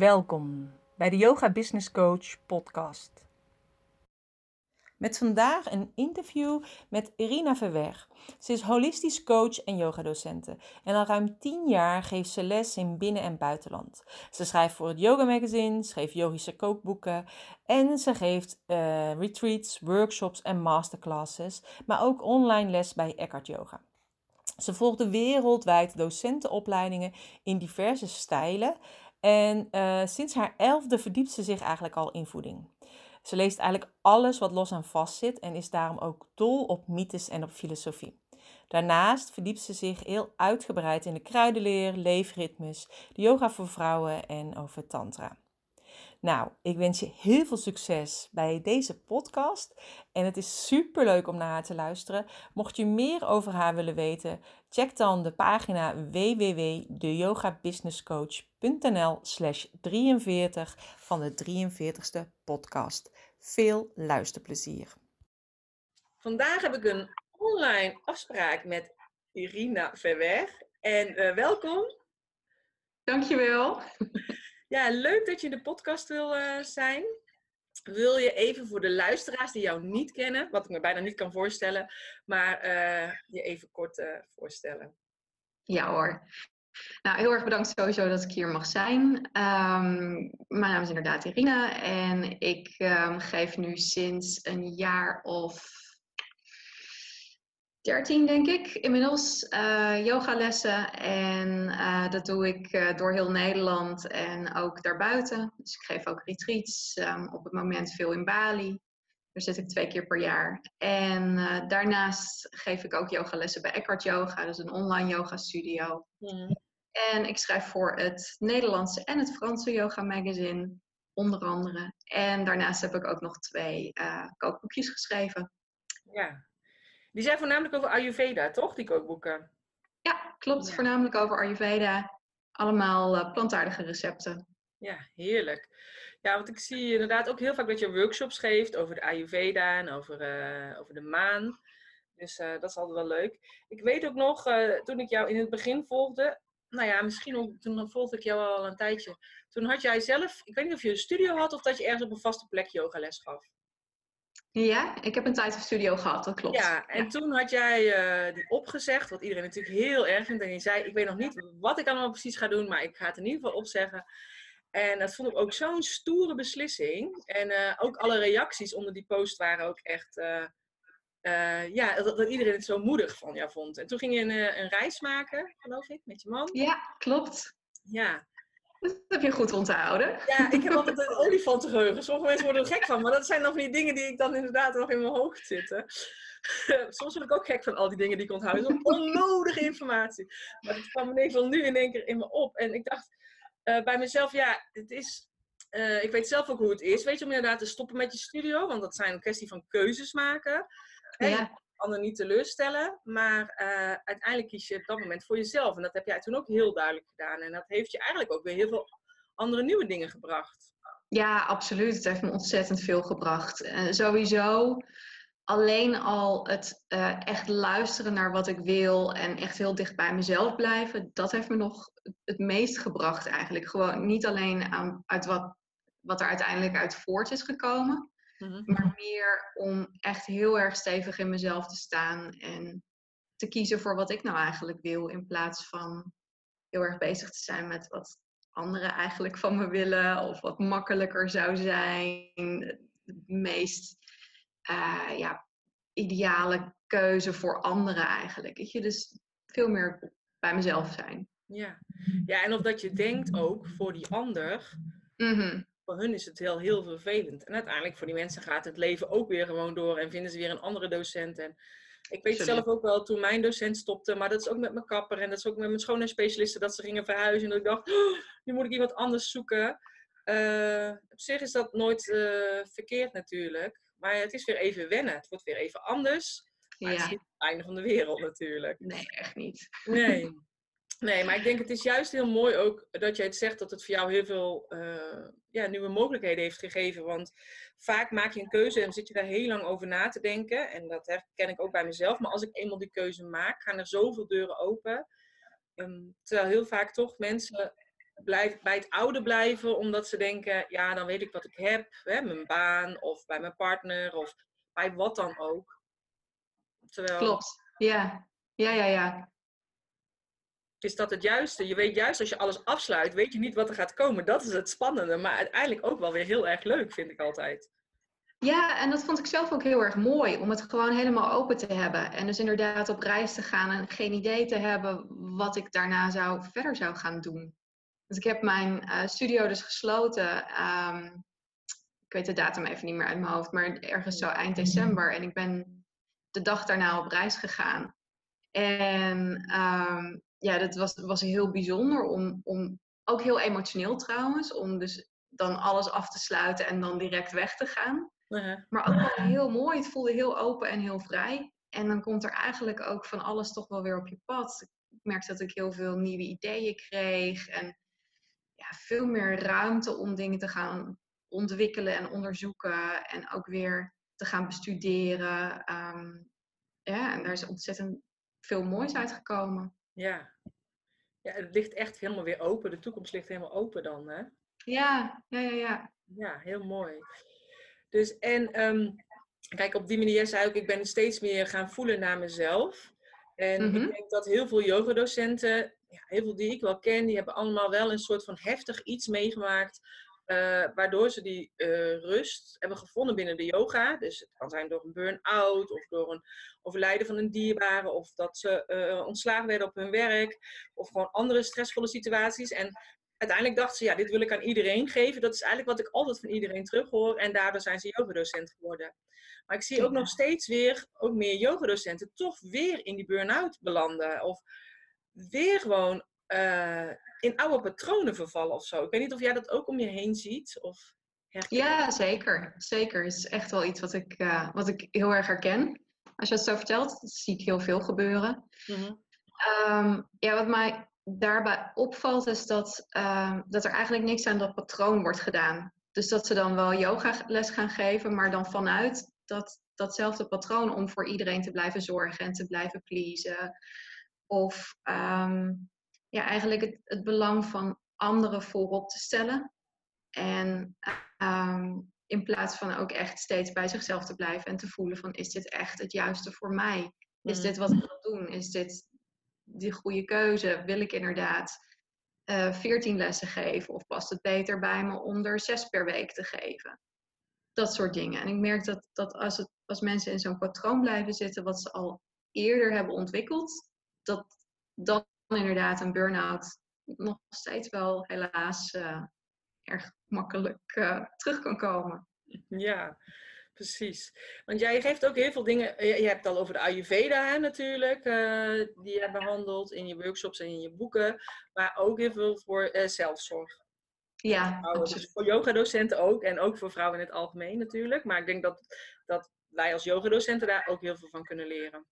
Welkom bij de Yoga Business Coach podcast. Met vandaag een interview met Irina Verwer. Ze is holistisch coach en yogadocente en al ruim 10 jaar geeft ze les in binnen- en buitenland. Ze schrijft voor het Yoga Magazine, schreef yogische kookboeken en ze geeft uh, retreats, workshops en masterclasses, maar ook online les bij Eckhart Yoga. Ze volgde wereldwijd docentenopleidingen in diverse stijlen en uh, sinds haar elfde verdiept ze zich eigenlijk al in voeding. Ze leest eigenlijk alles wat los en vast zit en is daarom ook dol op mythes en op filosofie. Daarnaast verdiept ze zich heel uitgebreid in de kruidenleer, leefritmes, de yoga voor vrouwen en over tantra. Nou, ik wens je heel veel succes bij deze podcast. En het is super leuk om naar haar te luisteren. Mocht je meer over haar willen weten, check dan de pagina www.deyogabusinesscoach.nl slash 43 van de 43ste podcast. Veel luisterplezier. Vandaag heb ik een online afspraak met Irina Verweg. En uh, welkom. Dankjewel. Ja, leuk dat je in de podcast wil uh, zijn. Wil je even voor de luisteraars die jou niet kennen, wat ik me bijna niet kan voorstellen, maar uh, je even kort uh, voorstellen? Ja hoor. Nou, heel erg bedankt sowieso dat ik hier mag zijn. Um, mijn naam is inderdaad Irina en ik um, geef nu sinds een jaar of 13, denk ik, inmiddels uh, yogalessen. En uh, dat doe ik uh, door heel Nederland en ook daarbuiten. Dus ik geef ook retreats, um, op het moment veel in Bali. Daar zit ik twee keer per jaar. En daarnaast geef ik ook yogalessen bij Eckhart Yoga, dus een online yoga studio. Mm. En ik schrijf voor het Nederlandse en het Franse yoga magazine, onder andere. En daarnaast heb ik ook nog twee kookboekjes geschreven. Ja, die zijn voornamelijk over Ayurveda, toch? Die kookboeken. Ja, klopt. Ja. Voornamelijk over Ayurveda. Allemaal uh, plantaardige recepten. Ja, heerlijk. Ja, want ik zie inderdaad ook heel vaak dat je workshops geeft over de Ayurveda en over, uh, over de maan. Dus uh, dat is altijd wel leuk. Ik weet ook nog, toen ik jou in het begin volgde, nou ja, misschien ook, toen volgde ik jou al een tijdje. Toen had jij zelf, ik weet niet of je een studio had of dat je ergens op een vaste plek yogales gaf. Ja, ik heb een tijd of studio gehad, dat klopt. Ja, en ja. toen had jij uh, die opgezegd, wat iedereen natuurlijk heel erg vindt. En je zei, ik weet nog niet wat ik allemaal precies ga doen, maar ik ga het in ieder geval opzeggen. En dat vond ik ook zo'n stoere beslissing. En uh, ook alle reacties onder die post waren ook echt, uh, ja, dat, dat, iedereen het zo moedig van jou vond. En toen ging je een, een reis maken, geloof ik, met je man. Ja, klopt. Ja, dat heb je goed onthouden. Ja, ik heb altijd een olifantengeheugen. Sommige mensen worden er gek van, maar dat zijn dan van die dingen die ik dan inderdaad nog in mijn hoofd zitten. Soms word ik ook gek van al die dingen die ik onthoud. Dat is onnodige informatie. Maar het kwam in ieder geval nu in één keer in me op. En ik dacht uh, bij mezelf, ja, het is... Uh, ik weet zelf ook hoe het is. Weet je, om inderdaad te stoppen met je studio. Want dat zijn een kwestie van keuzes maken. Ja. Anderen niet teleurstellen. Maar uh, uiteindelijk kies je op dat moment voor jezelf. En dat heb jij toen ook heel duidelijk gedaan. En dat heeft je eigenlijk ook weer heel veel andere nieuwe dingen gebracht. Ja, absoluut. Het heeft me ontzettend veel gebracht. Uh, sowieso alleen al het uh, echt luisteren naar wat ik wil en echt heel dicht bij mezelf blijven, dat heeft me nog het meest gebracht eigenlijk. Gewoon niet alleen aan, uit wat, wat er uiteindelijk uit voort is gekomen, mm-hmm. maar meer om echt heel erg stevig in mezelf te staan en te kiezen voor wat ik nou eigenlijk wil, in plaats van heel erg bezig te zijn met wat anderen eigenlijk van me willen of wat makkelijker zou zijn. Het meest uh, ja, ideale keuze voor anderen eigenlijk. Weet je? Dus veel meer bij mezelf zijn. Ja. ja, en of dat je denkt ook voor die ander, mm-hmm. Voor hun is het heel, heel vervelend. En uiteindelijk voor die mensen gaat het leven ook weer gewoon door en vinden ze weer een andere docent. En ik weet zelf ook wel, toen mijn docent stopte, maar dat is ook met mijn kapper en dat is ook met mijn schoonheidsspecialisten, dat ze gingen verhuizen. En dat ik dacht, oh, nu moet ik iemand anders zoeken. Uh, op zich is dat nooit uh, verkeerd natuurlijk. Maar het is weer even wennen. Het wordt weer even anders. Maar ja. het is niet het einde van de wereld natuurlijk. Nee, echt niet. Nee. Nee, maar ik denk het is juist heel mooi ook dat jij het zegt dat het voor jou heel veel uh, ja, nieuwe mogelijkheden heeft gegeven. Want vaak maak je een keuze en zit je daar heel lang over na te denken. En dat herken ik ook bij mezelf. Maar als ik eenmaal die keuze maak, gaan er zoveel deuren open. Um, terwijl heel vaak toch mensen blijf, bij het oude blijven, omdat ze denken, ja, dan weet ik wat ik heb, hè, mijn baan of bij mijn partner of bij wat dan ook. Terwijl, Klopt, ja. Ja, ja, ja. Is dat het juiste? Je weet juist als je alles afsluit, weet je niet wat er gaat komen. Dat is het spannende, maar uiteindelijk ook wel weer heel erg leuk, vind ik altijd. Ja, en dat vond ik zelf ook heel erg mooi, om het gewoon helemaal open te hebben. En dus inderdaad op reis te gaan en geen idee te hebben wat ik daarna zou, verder zou gaan doen. Dus ik heb mijn uh, studio dus gesloten. Ehm, ik weet de datum even niet meer uit mijn hoofd, maar ergens zo eind december. En ik ben de dag daarna op reis gegaan. En um, ja, dat was, was heel bijzonder om, om, ook heel emotioneel trouwens, om dus dan alles af te sluiten en dan direct weg te gaan. Maar ook wel heel mooi. Het voelde heel open en heel vrij. En dan komt er eigenlijk ook van alles toch wel weer op je pad. Ik merkte dat ik heel veel nieuwe ideeën kreeg. En ja, veel meer ruimte om dingen te gaan ontwikkelen en onderzoeken. En ook weer te gaan bestuderen. Ehm, ja, en daar is ontzettend veel moois uitgekomen. Ja. ja, het ligt echt helemaal weer open. De toekomst ligt helemaal open dan, hè? Ja, ja, ja, ja. Ja, heel mooi. Dus en ehm, kijk, op die manier zei ik, ik ben steeds meer gaan voelen naar mezelf. En ik mhm. denk dat heel veel yogadocenten, ja, heel veel die ik wel ken, die hebben allemaal wel een soort van heftig iets meegemaakt. Uh, waardoor ze die uh, rust hebben gevonden binnen de yoga. Dus het kan zijn door een burn-out of door een overlijden van een dierbare. Of dat ze uh, ontslagen werden op hun werk. Of gewoon andere stressvolle situaties. En uiteindelijk dachten ze, ja, dit wil ik aan iedereen geven. Dat is eigenlijk wat ik altijd van iedereen terughoor. En daardoor zijn ze yogadocent geworden. Maar ik zie ook nog steeds weer, ook meer yogadocenten, toch weer in die burn-out belanden. Of weer gewoon uh, in oude patronen vervallen of zo. Ik weet niet of jij dat ook om je heen ziet. Of Ja, zeker. Zeker. Het is echt wel iets wat ik, uh, wat ik heel erg herken. Als je het zo vertelt, zie ik heel veel gebeuren. Mm um, ja, wat mij daarbij opvalt is dat, uh, dat er eigenlijk niks aan dat patroon wordt gedaan. Dus dat ze dan wel yoga les gaan geven, maar dan vanuit dat, datzelfde patroon om voor iedereen te blijven zorgen en te blijven pleasen. Of um, ja, eigenlijk het, het belang van anderen voorop te stellen. En um, in plaats van ook echt steeds bij zichzelf te blijven en te voelen van is dit echt het juiste voor mij? Is mm. dit wat ik wil doen? Is dit die goede keuze? Wil ik inderdaad uh, eh, 14 lessen geven? Of past het beter bij me om er zes per week te geven? Dat soort dingen. En ik merk dat, dat als, het, als mensen in zo'n patroon blijven zitten, wat ze al eerder hebben ontwikkeld, dat dan inderdaad een burn-out nog steeds wel helaas uh, erg makkelijk uh, terug kan komen. Ja, precies. Want jij geeft ook heel veel dingen. Je hebt het al over de Ayurveda hè, natuurlijk, uh, die je behandelt in je workshops en in je boeken. Maar ook heel veel voor zelfzorg. Ja, dus voor yogadocenten ook. En ook voor vrouwen in het algemeen natuurlijk. Maar ik denk dat, dat wij als yogadocenten daar ook heel veel van kunnen leren.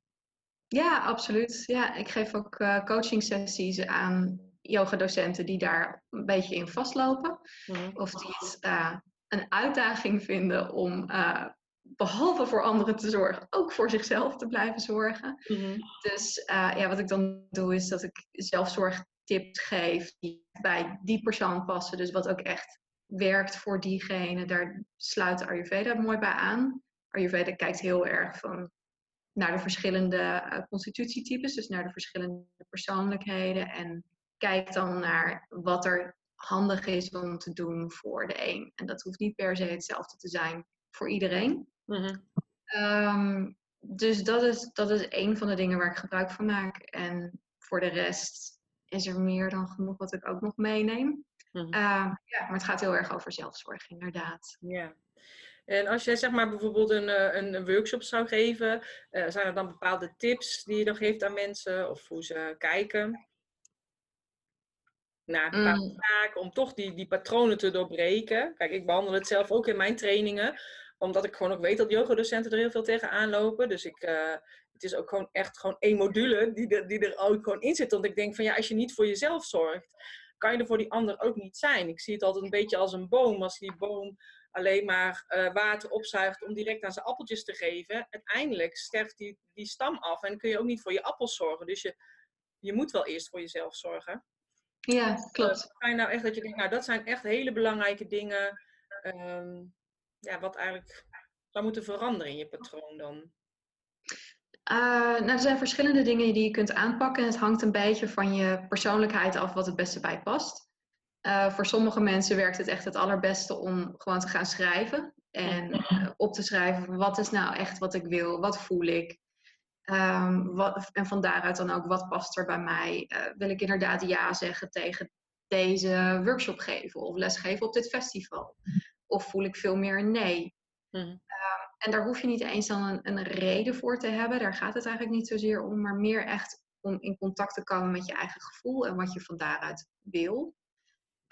Ja, absoluut. Ja, ik geef ook uh, coaching sessies aan yogadocenten die daar een beetje in vastlopen. Mhm. Of die het uh, een uitdaging vinden om uh, behalve voor anderen te zorgen, ook voor zichzelf te blijven zorgen. Mhm. Dus ja, wat ik dan doe is dat ik zelfzorgtips geef die bij die persoon passen. Dus wat ook echt werkt voor diegene. Daar sluit Ayurveda mooi bij aan. Ayurveda kijkt heel erg van naar de verschillende uh, constitutietypes, dus naar de verschillende persoonlijkheden. En kijk dan naar wat er handig is om te doen voor de een. En dat hoeft niet per se hetzelfde te zijn voor iedereen. Mhm. Ehm, dus dat is, dat is een van de dingen waar ik gebruik van maak. En voor de rest is er meer dan genoeg wat ik ook nog meeneem. Mhm. Ehm, ja, maar het gaat heel erg over zelfzorg, inderdaad. Ja. En als jij zeg maar bijvoorbeeld een, eh, een, een workshop zou geven, uh, zijn er dan bepaalde tips die je dan geeft aan mensen of hoe ze kijken naar bepaalde mm. zaken om toch die, die patronen te doorbreken? Kijk, ik behandel het zelf ook in mijn trainingen, omdat ik gewoon ook weet dat yogadocenten er heel veel tegenaan lopen. Dus ik, uh, het is ook gewoon echt gewoon één module die, die er ook gewoon in zit. Want ik denk van ja, als je niet voor jezelf zorgt, kan je er voor die ander ook niet zijn. Ik zie het altijd een beetje als een boom. Als die boom alleen maar uh, water opzuigt om direct aan zijn appeltjes te geven, uiteindelijk sterft die, die stam af en kun je ook niet voor je appels zorgen. Dus je, je moet wel eerst voor jezelf zorgen. Ja, klopt. Zijn nou echt dat je denkt, nou dat zijn echt hele belangrijke dingen. Ehm, ja, wat eigenlijk zou moeten veranderen in je patroon dan? Uh, nou, er zijn verschillende dingen die je kunt aanpakken. En het hangt een beetje van je persoonlijkheid af wat het beste bij past. Uh, voor sommige mensen werkt het echt het allerbeste om gewoon te gaan schrijven. En uh, op te schrijven, wat is nou echt wat ik wil? Wat voel ik? Um, wat, en van daaruit dan ook, wat past er bij mij? wil ik inderdaad ja zeggen tegen deze workshop geven? Of lesgeven op dit festival? Of voel ik veel meer nee? Mm. En daar hoef je niet eens dan een, een, reden voor te hebben. Daar gaat het eigenlijk niet zozeer om, maar meer echt om in contact te komen met je eigen gevoel en wat je van daaruit wil.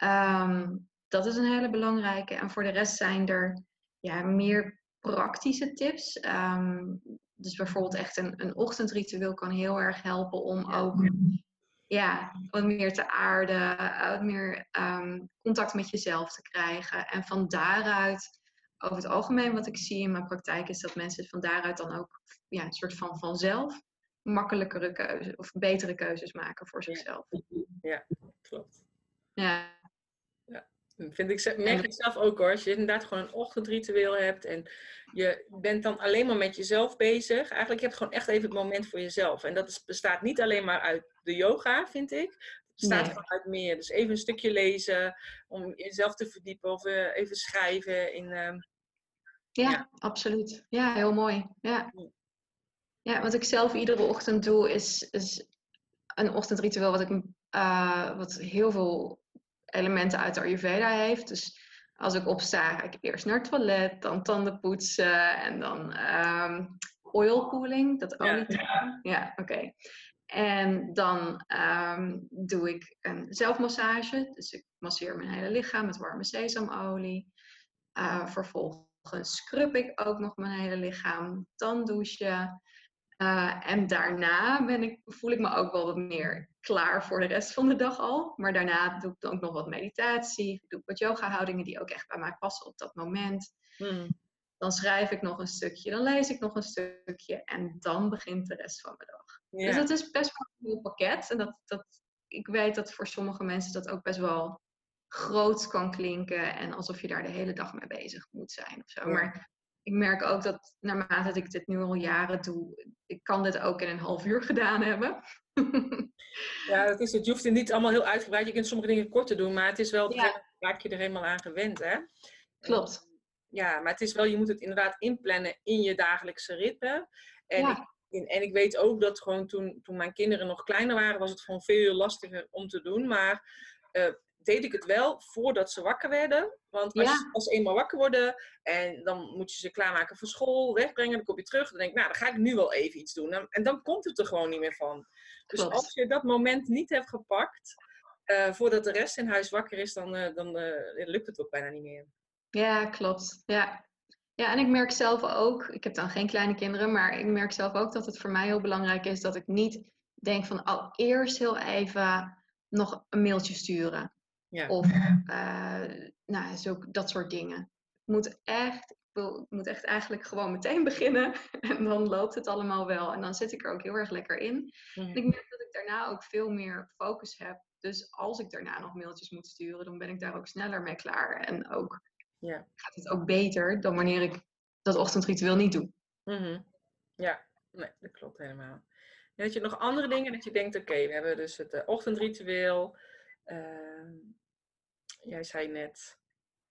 Um, dat is een hele belangrijke. En voor de rest zijn er ja, meer praktische tips. Um, dus bijvoorbeeld echt een, een ochtendritueel kan heel erg helpen om ook ja, wat meer te aarden, wat meer um, contact met jezelf te krijgen. En van daaruit over het algemeen wat ik zie in mijn praktijk is dat mensen van daaruit dan ook ja, een soort van vanzelf makkelijkere keuzes of betere keuzes maken voor zichzelf. Ja, klopt. Ja. Vind ik, merk ik zelf ook hoor. Als je inderdaad gewoon een ochtendritueel hebt en je bent dan alleen maar met jezelf bezig. Eigenlijk heb je gewoon echt even het moment voor jezelf. En dat is, bestaat niet alleen maar uit de yoga, vind ik staat nee. uit meer. Dus even een stukje lezen om jezelf te verdiepen of uh, even schrijven in. Uh, ja, ja, absoluut. Ja, heel mooi. Ja. ja, wat ik zelf iedere ochtend doe is, is een ochtendritueel wat, ik, uh, wat heel veel elementen uit de Ayurveda heeft. Dus als ik opsta, ga ik eerst naar het toilet, dan tanden poetsen en dan um, oil cooling, dat olie. Ja, ja. oké. En dan um, doe ik een zelfmassage. Dus ik masseer mijn hele lichaam met warme sesamolie. Uh, vervolgens scrub ik ook nog mijn hele lichaam. Dan douchen. Uh, en daarna ben ik, voel ik me ook wel wat meer klaar voor de rest van de dag al. Maar daarna doe ik dan ook nog wat meditatie. Doe ik wat yoga houdingen die ook echt bij mij passen op dat moment. Hmm. Dan schrijf ik nog een stukje, dan lees ik nog een stukje en dan begint de rest van de dag. Dus dat is best wel een heel pakket. En dat, dat, ik weet dat voor sommige mensen dat ook best wel groot kan klinken. En alsof je daar de hele dag mee bezig moet zijn of zo. Maar ik merk ook dat naarmate ik dit nu al jaren doe, ik kan dit ook in een half uur gedaan hebben. ja, dat is het. Je hoeft het niet allemaal heel uitgebreid. Je kunt sommige dingen korter doen, maar het is wel, ja. raak je er helemaal aan gewend, hè? Klopt. Ja, maar het is wel, je moet het inderdaad inplannen in je dagelijkse ritme. En ja en ik weet ook dat gewoon toen, toen mijn kinderen nog kleiner waren, was het gewoon veel lastiger om te doen. Maar uh, deed ik het wel voordat ze wakker werden. Want als, ja. als, ze eenmaal wakker worden en dan moet je ze klaarmaken voor school, wegbrengen, dan kom je terug. Dan denk ik, nou, dan ga ik nu wel even iets doen. En, en dan komt het er gewoon niet meer van. Dus Klopt. als je dat moment niet hebt gepakt, uh, voordat de rest in huis wakker is, dan, uh, dan lukt het ook bijna niet meer. Ja, klopt. Ja, ja, en ik merk zelf ook, ik heb dan geen kleine kinderen, maar ik merk zelf ook dat het voor mij heel belangrijk is dat ik niet denk van al eerst heel even nog een mailtje sturen. Ja. Of uh, nou, zo, dat soort dingen. Ik moet echt, ik, wil, ik moet echt eigenlijk gewoon meteen beginnen en dan loopt het allemaal wel. En dan zit ik er ook heel erg lekker in. Mm. En ik merk dat ik daarna ook veel meer focus heb. Dus als ik daarna nog mailtjes moet sturen, dan ben ik daar ook sneller mee klaar. En ook ja. gaat het ook beter dan wanneer ik dat ochtendritueel niet doe. Mm -hmm. Ja, nee, dat klopt helemaal. En dat je nog andere dingen dat je denkt, oké, we hebben dus het uh, ochtendritueel. Uh, jij zei net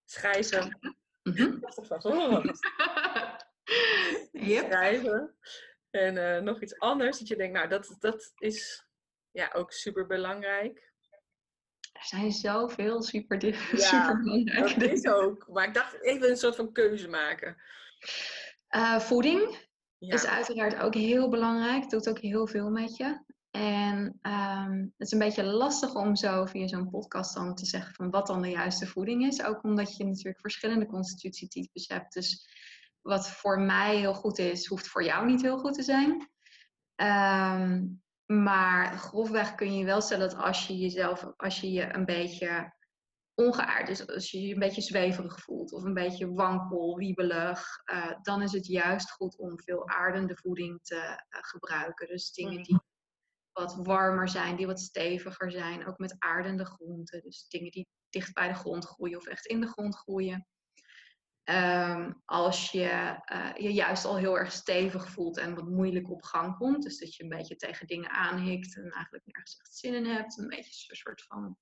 schrijven. Mm -hmm. yep. Schrijven. En uh, nog iets anders dat je denkt, nou, dat, dat is ja, ook super belangrijk er zijn zoveel super, ja, super belangrijke dat is ook. Maar ik dacht even een soort van keuze maken. Uh, voeding is uiteraard ook heel belangrijk. Het doet ook heel veel met je. En um, het is een beetje lastig om zo via zo'n podcast dan te zeggen van wat dan de juiste voeding is. Ook omdat je natuurlijk verschillende constitutietypes hebt. Dus wat voor mij heel goed is, hoeft voor jou niet heel goed te zijn. Um, maar grofweg kun je wel stellen dat als je jezelf, als je je een beetje ongeaard, dus als je je een beetje zweverig voelt of een beetje wankel, wiebelig, uh, dan is het juist goed om veel aardende voeding te uh, gebruiken. Dus dingen die wat warmer zijn, die wat steviger zijn. Ook met aardende groenten. Dus dingen die dicht bij de grond groeien of echt in de grond groeien. Ehm, als je uh, je juist al heel erg stevig voelt en wat moeilijk op gang komt. Dus dat je een beetje tegen dingen aanhikt en eigenlijk nergens echt zin in hebt. Een beetje een soort van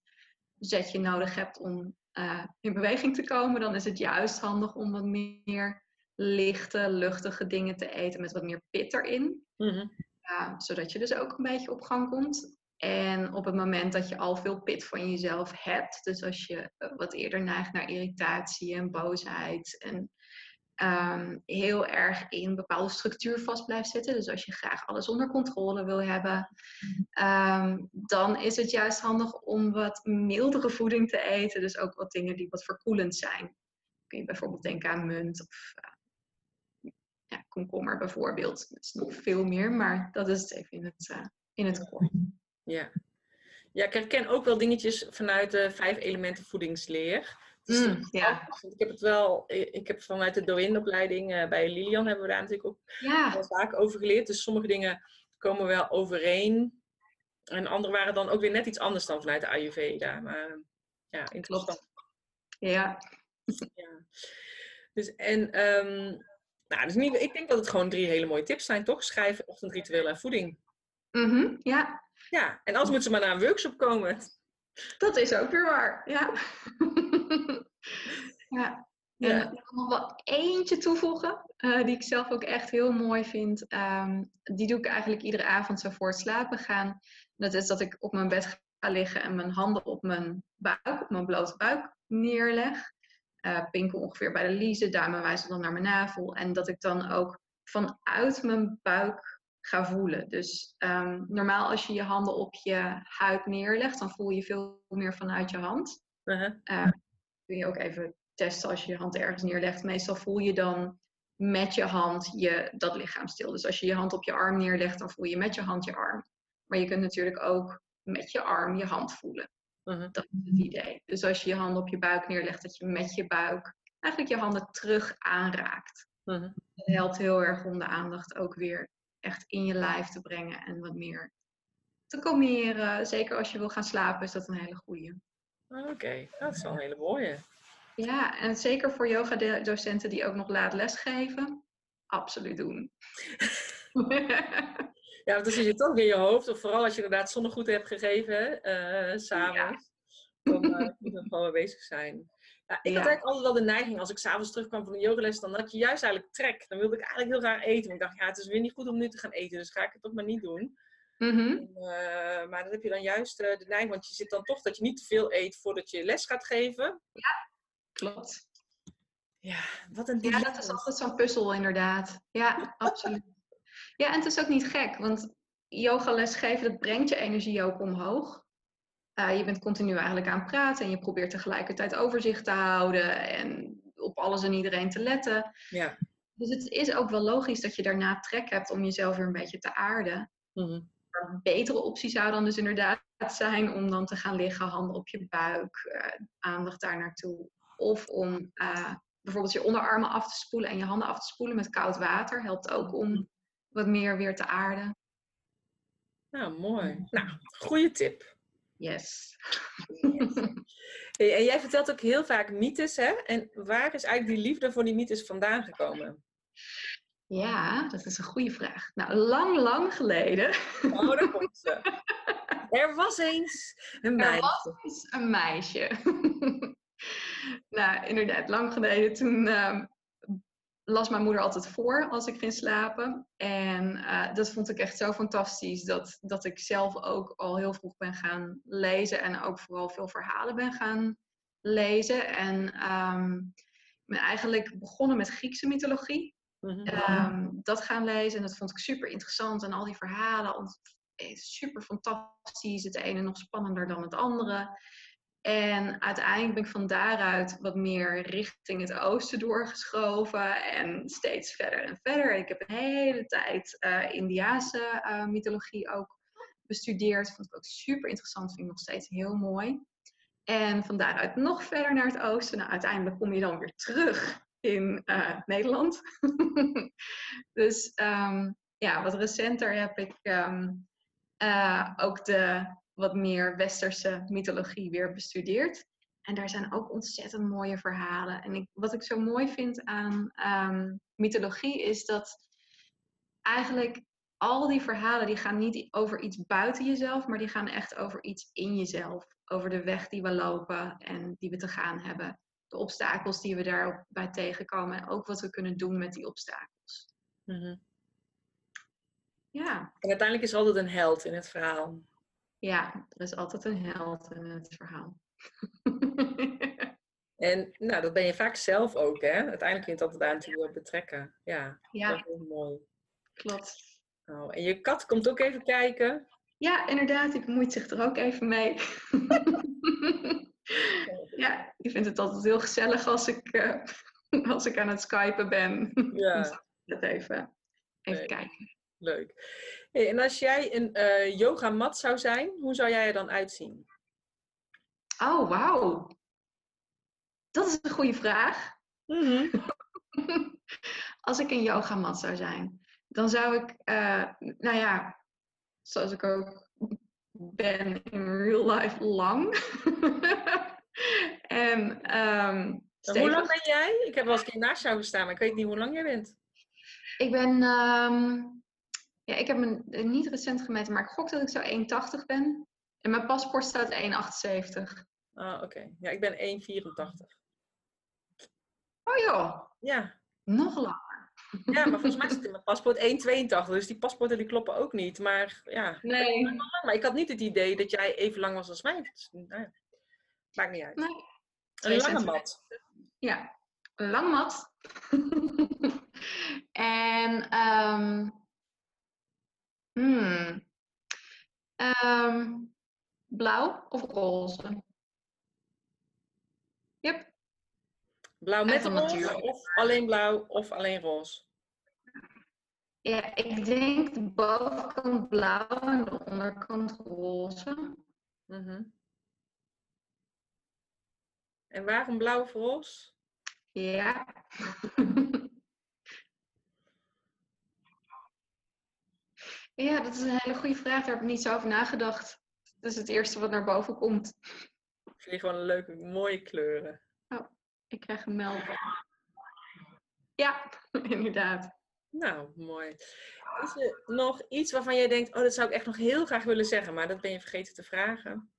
zetje nodig hebt om uh, in beweging te komen. Dan is het juist handig om wat meer lichte, luchtige dingen te eten met wat meer pit erin. Mm zodat je dus ook een beetje op gang komt. En op het moment dat je al veel pit van jezelf hebt, dus als je eh, wat eerder neigt naar irritatie en boosheid en um, heel erg in een bepaalde structuur vast blijft zitten, dus als je graag alles onder controle wil hebben, um, dan is het juist handig om wat mildere voeding te eten. Dus ook wat dingen die wat verkoelend zijn. Kun je bijvoorbeeld denken aan munt of ja, komkommer bijvoorbeeld. Dat is nog veel meer, maar dat is het even in het, uh, in het kort. Ja. ja, ik herken ook wel dingetjes vanuit de vijf elementen voedingsleer. Dus mm, ja. Ik heb het wel, ik heb vanuit de Doin-opleiding uh, bij Lilian hebben we daar natuurlijk ook ja. vaak over geleerd. Dus sommige dingen komen wel overeen. En andere waren dan ook weer net iets anders dan vanuit de Ayurveda. Maar ja, interessant. Ja. ja. Dus en, um, nou, dus niet, ik denk dat het gewoon drie hele mooie tips zijn, toch? Schrijven, ochtendritueel en voeding. Mm -hmm, ja. Ja, en als moeten ze maar naar een workshop komen. Dat is ook weer waar, ja. ja. En ik wil nog wel eentje toevoegen, uh, die ik zelf ook echt heel mooi vind. Um, die doe ik eigenlijk iedere avond zo voor het slapen gaan. Dat is dat ik op mijn bed ga liggen en mijn handen op mijn buik, op mijn blote buik neerleg. Uh, pinkel ongeveer bij de liezen, duimen wijzen dan naar mijn navel. En dat ik dan ook vanuit mijn buik ga voelen. Dus um, normaal als je je handen op je huid neerlegt, dan voel je veel meer vanuit je hand. Uh-huh. Uh, kun je ook even testen als je je hand ergens neerlegt. Meestal voel je dan met je hand je, dat lichaam stil. Dus als je je hand op je arm neerlegt, dan voel je met je hand je arm. Maar je kunt natuurlijk ook met je arm je hand voelen. Uh-huh. Dat is het idee. Dus als je je hand op je buik neerlegt, dat je met je buik eigenlijk je handen terug aanraakt. Uh-huh. Dat helpt heel erg om de aandacht ook weer echt in je lijf te brengen en wat meer te kalmeren. Zeker als je wil gaan slapen is dat een hele goede. Oké, dat is wel een hele mooie. Ja, en zeker voor yoga-docenten die ook nog laat lesgeven, absoluut doen. ja, want dan zit je toch in je hoofd, of vooral als je inderdaad zonnegoed hebt gegeven, uh, s'avonds, ja. dan uh, moet je gewoon weer bezig zijn. Ja, ik had eigenlijk altijd wel de neiging, als ik s'avonds terugkwam van de yogales, dan had je juist eigenlijk trek. Dan wilde ik eigenlijk heel graag eten. Want ik dacht, ja, het is weer niet goed om nu te gaan eten, dus ga ik het toch maar niet doen. Mm maar dan heb je dan juist uh, de neiging, want je zit dan toch dat je niet te veel eet voordat je les gaat geven. Ja, klopt. Ja, wat een Ja, dat is altijd zo'n puzzel inderdaad. Ja, absoluut. Ja, en het is ook niet gek, want yogales geven, dat brengt je energie ook omhoog. Uh, je bent continu eigenlijk aan het praten en je probeert tegelijkertijd overzicht te houden en op alles en iedereen te letten. Ja. Dus het is ook wel logisch dat je daarna trek hebt om jezelf weer een beetje te aarden. Mm Een betere optie zou dan dus inderdaad zijn om dan te gaan liggen, handen op je buik, uh, aandacht daar naartoe. Of om uh, bijvoorbeeld je onderarmen af te spoelen en je handen af te spoelen met koud water. Helpt ook om mhm. Wat meer weer te aarden. Nou, mooi. Nou, goede tip. Yes. en jij vertelt ook heel vaak mythes, hè? En waar is eigenlijk die liefde voor die mythes vandaan gekomen? Ja, dat is een goede vraag. Nou, lang, lang geleden. Oh, daar komt ze. Er was eens een meisje. Er was eens een meisje. nou, inderdaad, lang geleden. Toen ehm, las mijn moeder altijd voor als ik ging slapen. En uh, dat vond ik echt zo fantastisch dat, dat ik zelf ook al heel vroeg ben gaan lezen en ook vooral veel verhalen ben gaan lezen. En um, ik ben eigenlijk begonnen met Griekse mythologie. Mm dat gaan lezen en dat vond ik super interessant. En al die verhalen, super fantastisch. Het ene nog spannender dan het andere. En uiteindelijk ben ik van daaruit wat meer richting het oosten doorgeschoven en steeds verder en verder. Ik heb een hele tijd uh, Indiase uh, mythologie ook bestudeerd. Vond ik ook super interessant, vind ik nog steeds heel mooi. En van daaruit nog verder naar het oosten. Nou, uiteindelijk kom je dan weer terug in uh, Nederland. dus um, ja, wat recenter heb ik um, eh, ook de wat meer westerse mythologie weer bestudeerd. En daar zijn ook ontzettend mooie verhalen. En ik, wat ik zo mooi vind aan ehm, mythologie is dat eigenlijk al die verhalen die gaan niet over iets buiten jezelf, maar die gaan echt over iets in jezelf. Over de weg die we lopen en die we te gaan hebben. De obstakels die we daarbij tegenkomen en ook wat we kunnen doen met die obstakels. Mhm. Ja. En uiteindelijk is er altijd een held in het verhaal. Ja, er is altijd een held in het verhaal. En nou, dat ben je vaak zelf ook, hè? Uiteindelijk kun je het altijd daar natuurlijk betrekken. Ja, Ja. dat is heel mooi. Klopt. Oh, en je kat komt ook even kijken. Ja, inderdaad, die bemoeit zich er ook even mee. ja, die vindt het altijd heel gezellig als ik, eh, als ik aan het skypen ben. Ja, Dat even, even Nee. kijken. Leuk. Hey, en als jij een eh yogamat zou zijn, hoe zou jij er dan uitzien? Oh, wauw. Dat is een goede vraag. Als ik een yogamat zou zijn, dan zou ik, eh, nou ja, zoals ik ook ben in real life lang. en En stevig. hoe lang ben jij? Ik heb wel eens een keer naast jou gestaan, maar ik weet niet hoe lang jij bent. Ik ben, ehm, ja, ik heb me niet recent gemeten, maar ik gok dat ik zo 1,80 ben. En mijn paspoort staat 1,78. Ah, oké. Ja, ik ben 1,84. Oh joh, Ja. nog langer. ja, maar volgens mij zit in mijn paspoort 1,82. Dus die paspoorten die kloppen ook niet. Maar ja, Nee, maar ik had niet het idee dat jij even lang was als mij. Dus, nou ja, maakt niet uit. Nee. Een lange mat. ja, een lang mat. en, ehm hmm, ehm, blauw of roze? Yep. Blauw met roze natuur. of alleen blauw of alleen roze? Ja, ik denk de bovenkant blauw en de onderkant roze. Mhm. En waarom blauw of roze? Ja. ja, dat is een hele goede vraag. Daar heb ik niet zo over nagedacht. Dat is het eerste wat naar boven komt. Ik vind gewoon leuke, mooie kleuren. Ik krijg een melding. Ja, inderdaad. Nou, mooi. Is er nog iets waarvan jij denkt, oh, dat zou ik echt nog heel graag willen zeggen, maar dat ben je vergeten te vragen?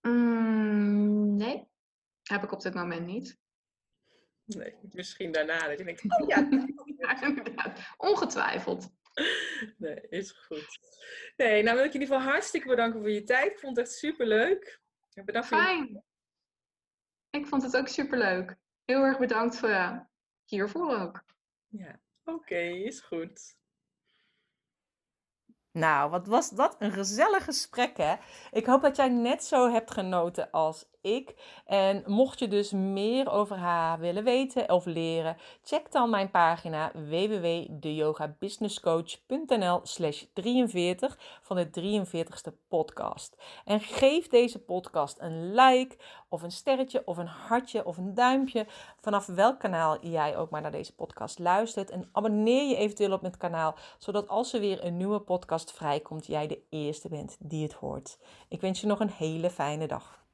Mm, nee, heb ik op dit moment niet. Nee, misschien daarna. Dat je denkt, oh ja, Ja, inderdaad. Ongetwijfeld. nee, is goed. Nee, nou wil ik je in ieder geval hartstikke bedanken voor je tijd. Ik vond het echt super leuk. Bedankt voor je... Fijn. Ik vond het ook superleuk. Heel erg bedankt voor, eh, hiervoor ook. Ja, oké, is goed. Nou, wat was dat een gezellig gesprek, hè? Ik hoop dat jij net zo hebt genoten als ik. En mocht je dus meer over haar willen weten of leren, check dan mijn pagina www.deyogabusinesscoach.nl slash 43 van de 43ste podcast. En geef deze podcast een like of een sterretje of een hartje of een duimpje vanaf welk kanaal jij ook maar naar deze podcast luistert. En abonneer je eventueel op het kanaal, zodat als er weer een nieuwe vrijkomt, jij de eerste bent die het hoort. Ik wens je nog een hele fijne dag.